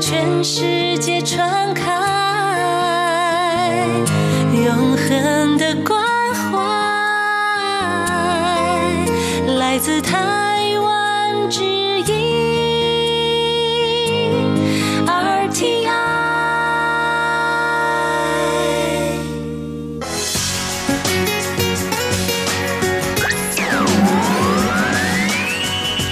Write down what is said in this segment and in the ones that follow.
全世界传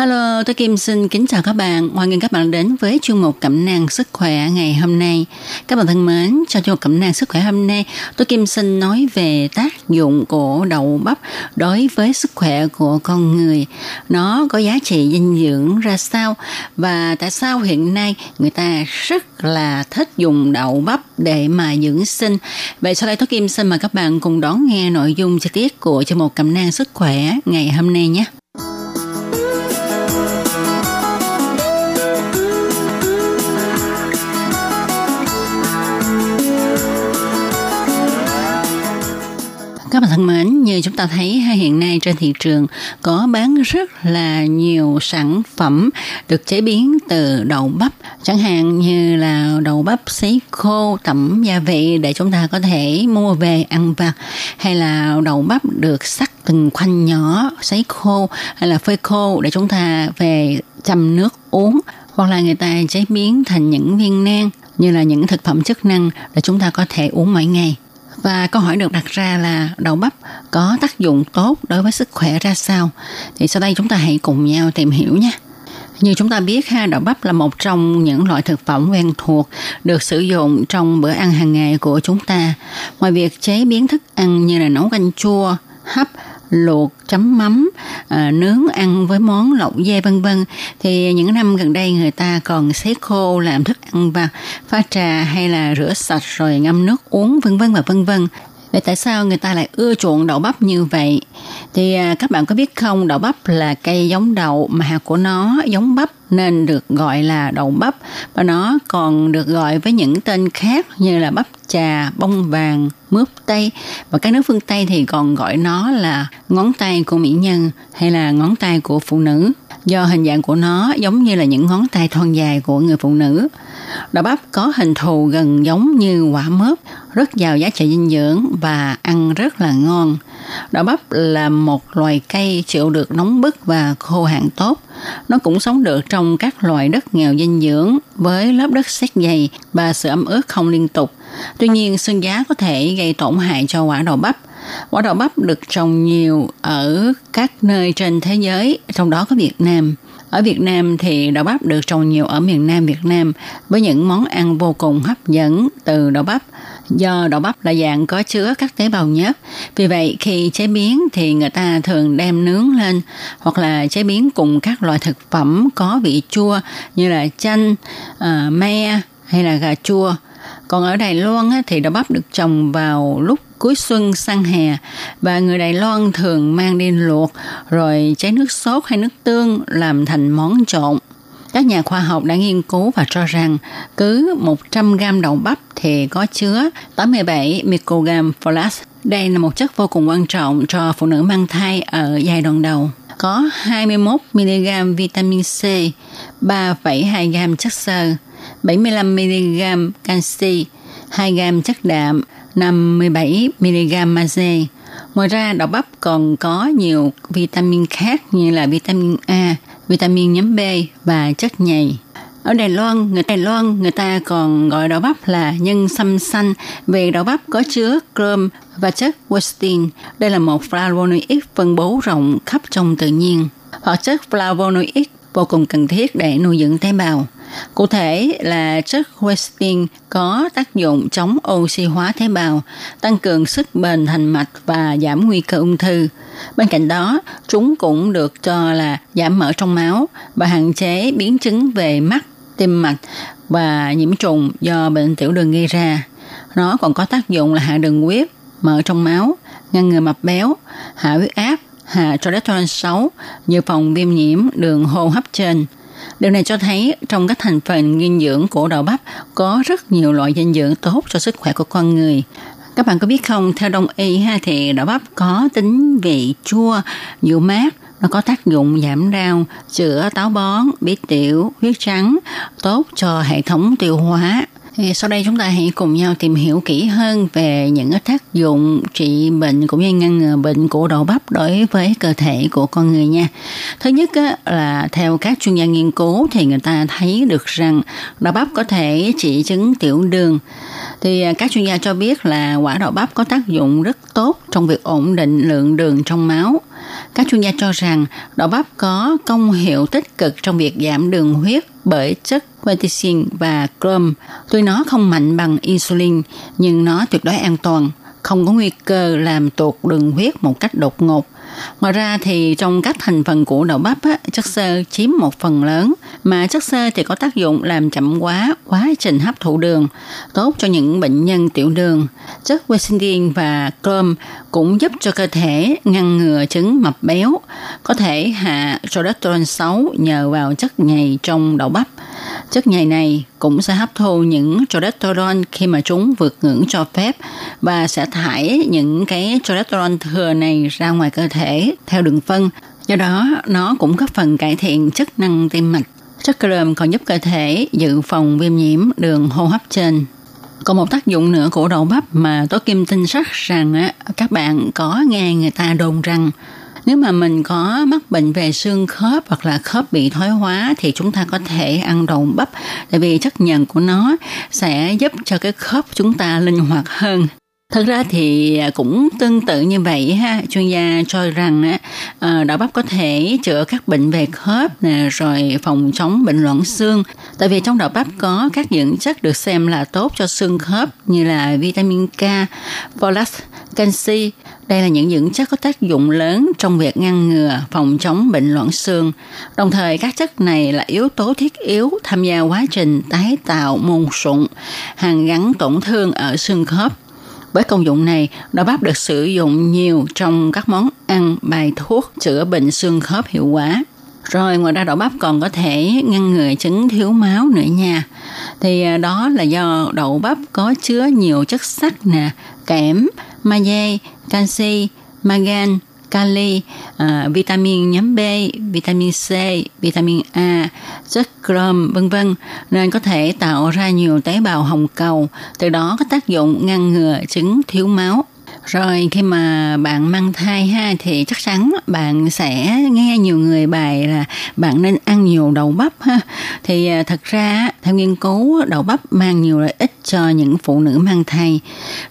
Hello, tôi Kim xin kính chào các bạn. Hoan nghênh các bạn đến với chuyên mục Cẩm nang sức khỏe ngày hôm nay. Các bạn thân mến, trong chuyên mục Cẩm nang sức khỏe hôm nay, tôi Kim xin nói về tác dụng của đậu bắp đối với sức khỏe của con người. Nó có giá trị dinh dưỡng ra sao và tại sao hiện nay người ta rất là thích dùng đậu bắp để mà dưỡng sinh. Vậy sau đây tôi Kim xin mời các bạn cùng đón nghe nội dung chi tiết của chuyên mục Cẩm nang sức khỏe ngày hôm nay nhé. Mến, như chúng ta thấy hiện nay trên thị trường có bán rất là nhiều sản phẩm được chế biến từ đậu bắp, chẳng hạn như là đậu bắp sấy khô tẩm gia vị để chúng ta có thể mua về ăn vặt, hay là đậu bắp được sắc từng khoanh nhỏ sấy khô hay là phơi khô để chúng ta về chăm nước uống. Hoặc là người ta chế biến thành những viên nang như là những thực phẩm chức năng để chúng ta có thể uống mỗi ngày. Và câu hỏi được đặt ra là đậu bắp có tác dụng tốt đối với sức khỏe ra sao? Thì sau đây chúng ta hãy cùng nhau tìm hiểu nhé. Như chúng ta biết ha, đậu bắp là một trong những loại thực phẩm quen thuộc được sử dụng trong bữa ăn hàng ngày của chúng ta. Ngoài việc chế biến thức ăn như là nấu canh chua, hấp, luộc chấm mắm à, nướng ăn với món lẩu dê vân vân. Thì những năm gần đây người ta còn sấy khô làm thức ăn và pha trà hay là rửa sạch rồi ngâm nước uống vân vân và vân vân. Vậy tại sao người ta lại ưa chuộng đậu bắp như vậy? Thì à, các bạn có biết không, đậu bắp là cây giống đậu mà hạt của nó giống bắp nên được gọi là đậu bắp. Và nó còn được gọi với những tên khác như là bắp trà, bông vàng, mướp tây. Và các nước phương Tây thì còn gọi nó là ngón tay của mỹ nhân hay là ngón tay của phụ nữ do hình dạng của nó giống như là những ngón tay thon dài của người phụ nữ. Đậu bắp có hình thù gần giống như quả mướp, rất giàu giá trị dinh dưỡng và ăn rất là ngon. Đậu bắp là một loài cây chịu được nóng bức và khô hạn tốt. Nó cũng sống được trong các loại đất nghèo dinh dưỡng với lớp đất sét dày và sự ẩm ướt không liên tục. Tuy nhiên, sương giá có thể gây tổn hại cho quả đậu bắp. Quả đậu bắp được trồng nhiều ở các nơi trên thế giới, trong đó có Việt Nam. Ở Việt Nam thì đậu bắp được trồng nhiều ở miền Nam Việt Nam với những món ăn vô cùng hấp dẫn từ đậu bắp. Do đậu bắp là dạng có chứa các tế bào nhớt, vì vậy khi chế biến thì người ta thường đem nướng lên hoặc là chế biến cùng các loại thực phẩm có vị chua như là chanh, uh, me hay là gà chua. Còn ở Đài Loan thì đậu bắp được trồng vào lúc cuối xuân sang hè và người Đài Loan thường mang đi luộc rồi trái nước sốt hay nước tương làm thành món trộn. Các nhà khoa học đã nghiên cứu và cho rằng cứ 100 gram đậu bắp thì có chứa 87 microgram folate. Đây là một chất vô cùng quan trọng cho phụ nữ mang thai ở giai đoạn đầu. Có 21 mg vitamin C, 3,2 gram chất xơ, 75 mg canxi, 2 gram chất đạm, 57mg magie. Ngoài ra, đậu bắp còn có nhiều vitamin khác như là vitamin A, vitamin nhóm B và chất nhầy. Ở Đài Loan, người Đài Loan người ta còn gọi đậu bắp là nhân sâm xanh vì đậu bắp có chứa chrome và chất quercetin. Đây là một flavonoid phân bố rộng khắp trong tự nhiên. Hoặc chất flavonoid vô cùng cần thiết để nuôi dưỡng tế bào. Cụ thể là chất quercetin có tác dụng chống oxy hóa tế bào, tăng cường sức bền thành mạch và giảm nguy cơ ung thư. Bên cạnh đó, chúng cũng được cho là giảm mỡ trong máu và hạn chế biến chứng về mắt, tim mạch và nhiễm trùng do bệnh tiểu đường gây ra. Nó còn có tác dụng là hạ đường huyết, mỡ trong máu, ngăn ngừa mập béo, hạ huyết áp, hạ cholesterol xấu, dự phòng viêm nhiễm đường hô hấp trên. Điều này cho thấy trong các thành phần dinh dưỡng của đậu bắp có rất nhiều loại dinh dưỡng tốt cho sức khỏe của con người. Các bạn có biết không, theo đông y ha thì đậu bắp có tính vị chua, dịu mát, nó có tác dụng giảm đau, chữa táo bón, bí tiểu, huyết trắng, tốt cho hệ thống tiêu hóa. Thì sau đây chúng ta hãy cùng nhau tìm hiểu kỹ hơn về những tác dụng trị bệnh cũng như ngăn ngừa bệnh của đậu bắp đối với cơ thể của con người nha. Thứ nhất là theo các chuyên gia nghiên cứu thì người ta thấy được rằng đậu bắp có thể trị chứng tiểu đường. Thì à, các chuyên gia cho biết là quả đậu bắp có tác dụng rất tốt trong việc ổn định lượng đường trong máu các chuyên gia cho rằng đậu bắp có công hiệu tích cực trong việc giảm đường huyết bởi chất quercetin và chrome. Tuy nó không mạnh bằng insulin, nhưng nó tuyệt đối an toàn, không có nguy cơ làm tụt đường huyết một cách đột ngột Ngoài ra thì trong các thành phần của đậu bắp á, chất xơ chiếm một phần lớn mà chất xơ thì có tác dụng làm chậm quá quá trình hấp thụ đường, tốt cho những bệnh nhân tiểu đường. Chất quercetin và cơm cũng giúp cho cơ thể ngăn ngừa chứng mập béo, có thể hạ cholesterol xấu nhờ vào chất nhầy trong đậu bắp. Chất nhầy này cũng sẽ hấp thu những cholesterol khi mà chúng vượt ngưỡng cho phép và sẽ thải những cái cholesterol thừa này ra ngoài cơ thể theo đường phân. Do đó, nó cũng góp phần cải thiện chức năng tim mạch. Chất cơm còn giúp cơ thể dự phòng viêm nhiễm đường hô hấp trên. Còn một tác dụng nữa của đậu bắp mà tôi Kim tin chắc rằng á, các bạn có nghe người ta đồn rằng nếu mà mình có mắc bệnh về xương khớp hoặc là khớp bị thoái hóa thì chúng ta có thể ăn đậu bắp tại vì chất nhận của nó sẽ giúp cho cái khớp chúng ta linh hoạt hơn Thật ra thì cũng tương tự như vậy ha, chuyên gia cho rằng ờ, đậu bắp có thể chữa các bệnh về khớp nè, rồi phòng chống bệnh loãng xương. Tại vì trong đậu bắp có các dưỡng chất được xem là tốt cho xương khớp như là vitamin K, folate, canxi. Đây là những dưỡng chất có tác dụng lớn trong việc ngăn ngừa, phòng chống bệnh loãng xương. Đồng thời các chất này là yếu tố thiết yếu tham gia quá trình tái tạo môn sụn, hàn gắn tổn thương ở xương khớp với công dụng này, đậu bắp được sử dụng nhiều trong các món ăn, bài thuốc chữa bệnh xương khớp hiệu quả. Rồi ngoài ra đậu bắp còn có thể ngăn ngừa chứng thiếu máu nữa nha. Thì à, đó là do đậu bắp có chứa nhiều chất sắt nè, kẽm, magie, canxi, magan, kali, uh, vitamin nhóm B, vitamin C, vitamin A, chất crom vân vân nên có thể tạo ra nhiều tế bào hồng cầu, từ đó có tác dụng ngăn ngừa chứng thiếu máu. Rồi, khi mà bạn mang thai ha, thì chắc chắn bạn sẽ nghe nhiều người bài là bạn nên ăn nhiều đậu bắp ha. Thì à, thật ra theo nghiên cứu, đậu bắp mang nhiều lợi ích cho những phụ nữ mang thai.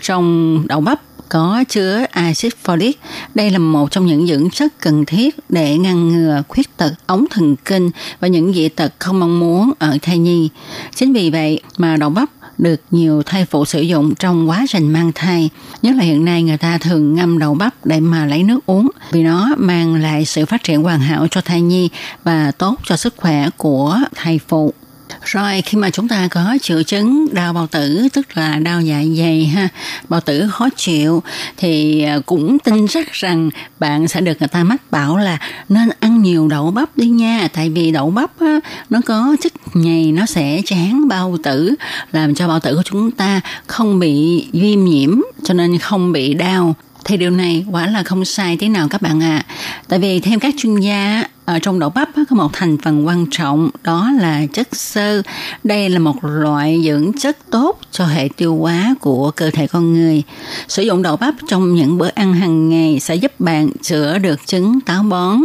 Trong đậu bắp có chứa axit folic. Đây là một trong những dưỡng chất cần thiết để ngăn ngừa khuyết tật, ống thần kinh và những dị tật không mong muốn ở thai nhi. Chính vì vậy mà đậu bắp được nhiều thai phụ sử dụng trong quá trình mang thai. Nhất là hiện nay người ta thường ngâm đậu bắp để mà lấy nước uống vì nó mang lại sự phát triển hoàn hảo cho thai nhi và tốt cho sức khỏe của thai phụ. Rồi khi mà chúng ta có triệu chứng đau bao tử tức là đau dạ dày ha, bao tử khó chịu thì à, cũng tin chắc rằng bạn sẽ được người ta mách bảo là nên ăn nhiều đậu bắp đi nha, tại vì đậu bắp á, nó có chất nhầy nó sẽ chán bao tử làm cho bao tử của chúng ta không bị viêm nhiễm cho nên không bị đau thì điều này quả là không sai tí nào các bạn ạ. À. Tại vì theo các chuyên gia ở trong đậu bắp có một thành phần quan trọng đó là chất xơ. Đây là một loại dưỡng chất tốt cho hệ tiêu hóa của cơ thể con người. Sử dụng đậu bắp trong những bữa ăn hàng ngày sẽ giúp bạn chữa được chứng táo bón,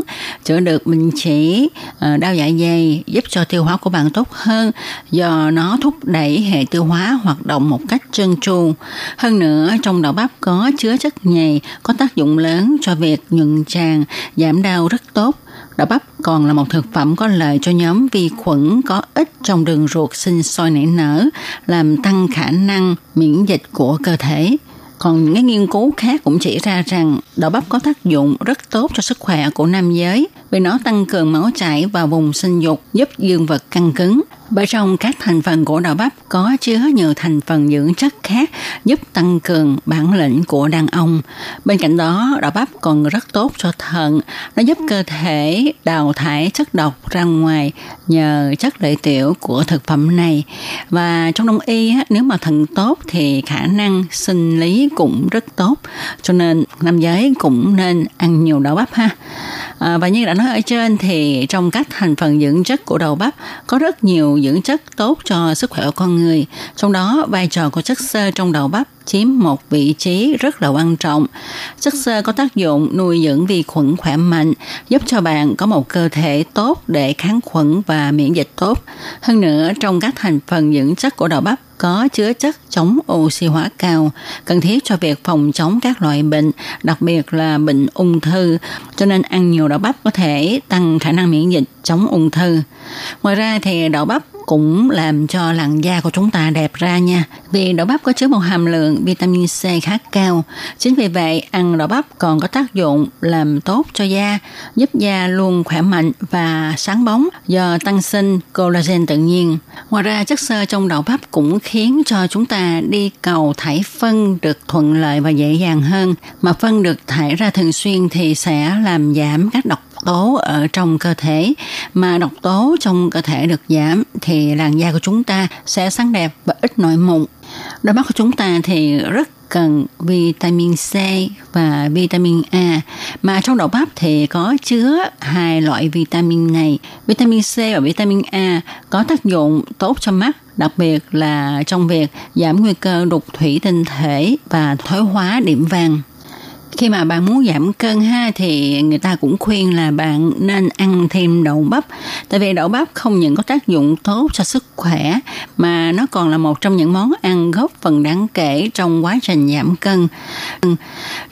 chữa được bệnh chỉ, ờ, đau dạ dày, giúp cho tiêu hóa của bạn tốt hơn do nó thúc đẩy hệ tiêu hóa hoạt động một cách trơn tru. Hơn nữa, trong đậu bắp có chứa chất nhầy có tác dụng lớn cho việc nhuận tràng, giảm đau rất tốt Đậu bắp còn là một thực phẩm có lợi cho nhóm vi khuẩn có ít trong đường ruột sinh sôi nảy nở, làm tăng khả năng miễn dịch của cơ thể. Còn những nghiên cứu khác cũng chỉ ra rằng đậu bắp có tác dụng rất tốt cho sức khỏe của nam giới vì nó tăng cường máu chảy vào vùng sinh dục, giúp dương vật căng cứng. Bởi trong các thành phần của đậu bắp có chứa nhiều thành phần dưỡng chất khác giúp tăng cường bản lĩnh của đàn ông. Bên cạnh đó, đậu bắp còn rất tốt cho thận. Nó giúp cơ thể đào thải chất độc ra ngoài nhờ chất lợi tiểu của thực phẩm này. Và trong đông y, nếu mà thận tốt thì khả năng sinh lý cũng rất tốt. Cho nên nam giới cũng nên ăn nhiều đậu bắp ha. À, và như đã nói ở trên thì trong các thành phần dưỡng chất của đậu bắp có rất nhiều dưỡng chất tốt cho sức khỏe của con người. Trong đó vai trò của chất xơ trong đậu bắp chiếm một vị trí rất là quan trọng. Chất xơ có tác dụng nuôi dưỡng vi khuẩn khỏe mạnh, giúp cho bạn có một cơ thể tốt để kháng khuẩn và miễn dịch tốt. Hơn nữa, trong các thành phần dưỡng chất của đậu bắp có chứa chất chống oxy hóa cao, cần thiết cho việc phòng chống các loại bệnh, đặc biệt là bệnh ung thư. Cho nên ăn nhiều đậu bắp có thể tăng khả năng miễn dịch chống ung thư. Ngoài ra thì đậu bắp cũng làm cho làn da của chúng ta đẹp ra nha. Vì đậu bắp có chứa một hàm lượng vitamin C khá cao. Chính vì vậy, ăn đậu bắp còn có tác dụng làm tốt cho da, giúp da luôn khỏe mạnh và sáng bóng do tăng sinh collagen tự nhiên. Ngoài ra, chất xơ trong đậu bắp cũng khiến cho chúng ta đi cầu thải phân được thuận lợi và dễ dàng hơn. Mà phân được thải ra thường xuyên thì sẽ làm giảm các độc tố ở trong cơ thể. Mà độc tố trong cơ thể được giảm thì làn da của chúng ta sẽ sáng đẹp và ít nổi mụn. Đôi mắt của chúng ta thì rất cần vitamin C và vitamin A. Mà trong đậu bắp thì có chứa hai loại vitamin này. Vitamin C và vitamin A có tác dụng tốt cho mắt, đặc biệt là trong việc giảm nguy cơ đục thủy tinh thể và thoái hóa điểm vàng khi mà bạn muốn giảm cân ha thì người ta cũng khuyên là bạn nên ăn thêm đậu bắp tại vì đậu bắp không những có tác dụng tốt cho sức khỏe mà nó còn là một trong những món ăn góp phần đáng kể trong quá trình giảm cân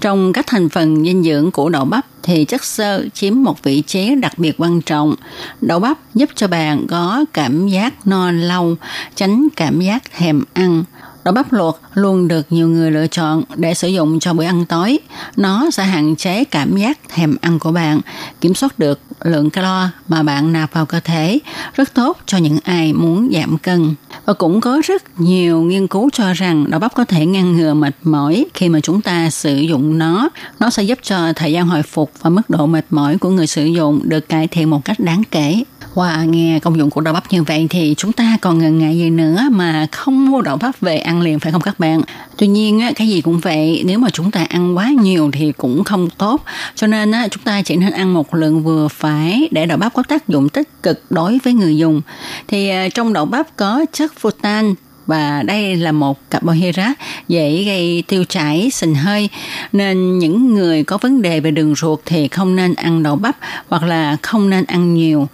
trong các thành phần dinh dưỡng của đậu bắp thì chất xơ chiếm một vị trí đặc biệt quan trọng. Đậu bắp giúp cho bạn có cảm giác no lâu, tránh cảm giác thèm ăn. Đậu bắp luộc luôn được nhiều người lựa chọn để sử dụng cho bữa ăn tối. Nó sẽ hạn chế cảm giác thèm ăn của bạn, kiểm soát được lượng calo mà bạn nạp vào cơ thể, rất tốt cho những ai muốn giảm cân. Và cũng có rất nhiều nghiên cứu cho rằng đậu bắp có thể ngăn ngừa mệt mỏi khi mà chúng ta sử dụng nó. Nó sẽ giúp cho thời gian hồi phục và mức độ mệt mỏi của người sử dụng được cải thiện một cách đáng kể. Wow, nghe công dụng của đậu bắp như vậy thì chúng ta còn ngần ngại gì nữa mà không mua đậu bắp về ăn liền phải không các bạn? Tuy nhiên cái gì cũng vậy, nếu mà chúng ta ăn quá nhiều thì cũng không tốt. Cho nên chúng ta chỉ nên ăn một lượng vừa phải để đậu bắp có tác dụng tích cực đối với người dùng. Thì à, trong đậu bắp có chất futan và đây là một carbohydrate dễ gây tiêu chảy, sình hơi nên những người có vấn đề về đường ruột thì không nên ăn đậu bắp hoặc là không nên ăn nhiều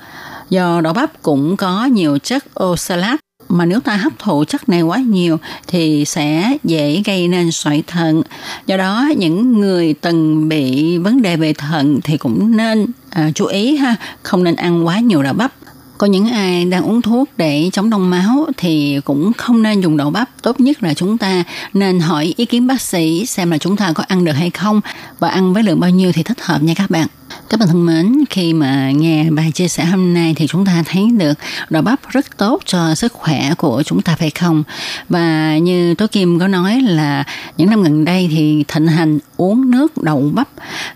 do đậu bắp cũng có nhiều chất oxalat mà nếu ta hấp thụ chất này quá nhiều thì sẽ dễ gây nên sỏi thận. Do đó những người từng bị vấn đề về thận thì cũng nên à, chú ý ha, không nên ăn quá nhiều đậu bắp. Có những ai đang uống thuốc để chống đông máu thì cũng không nên dùng đậu bắp. Tốt nhất là chúng ta nên hỏi ý kiến bác sĩ xem là chúng ta có ăn được hay không và ăn với lượng bao nhiêu thì thích hợp nha các bạn. Các bạn thân mến, khi mà nghe bài chia sẻ hôm nay thì chúng ta thấy được đậu bắp rất tốt cho sức khỏe của chúng ta phải không? Và như Tố Kim có nói là những năm gần đây thì thịnh hành uống nước đậu bắp,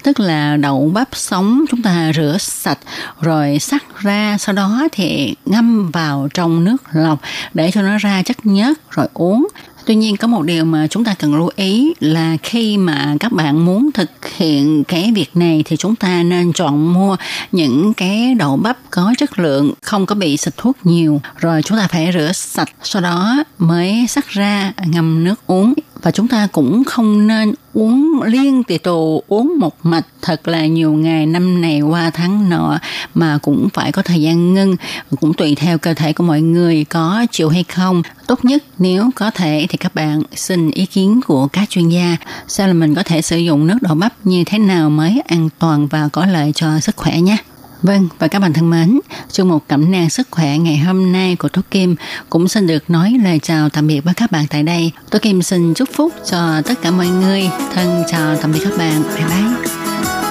tức là đậu bắp sống chúng ta rửa sạch rồi sắc ra, sau đó thì ngâm vào trong nước lọc để cho nó ra chất nhớt rồi uống Tuy nhiên, có một điều mà chúng ta cần lưu ý là khi mà các bạn muốn thực hiện cái việc này thì chúng ta nên chọn mua những cái đậu bắp có chất lượng, không có bị xịt thuốc nhiều. Rồi chúng ta phải rửa sạch, sau đó mới sắc ra, ngâm nước uống và chúng ta cũng không nên uống liên tì tù, uống một mạch thật là nhiều ngày năm này qua tháng nọ mà cũng phải có thời gian ngưng. Cũng tùy theo cơ thể của mọi người có chịu hay không. Tốt nhất nếu có thể thì các bạn xin ý kiến của các chuyên gia sao là mình có thể sử dụng nước đậu bắp như thế nào mới an toàn và có lợi cho sức khỏe nhé. Vâng, và các bạn thân mến, trong một cẩm nang sức khỏe ngày hôm nay của Tố Kim cũng xin được nói lời chào tạm biệt với các bạn tại đây. Tố Kim xin chúc phúc cho tất cả mọi người. Thân chào tạm biệt các bạn. Bye bye.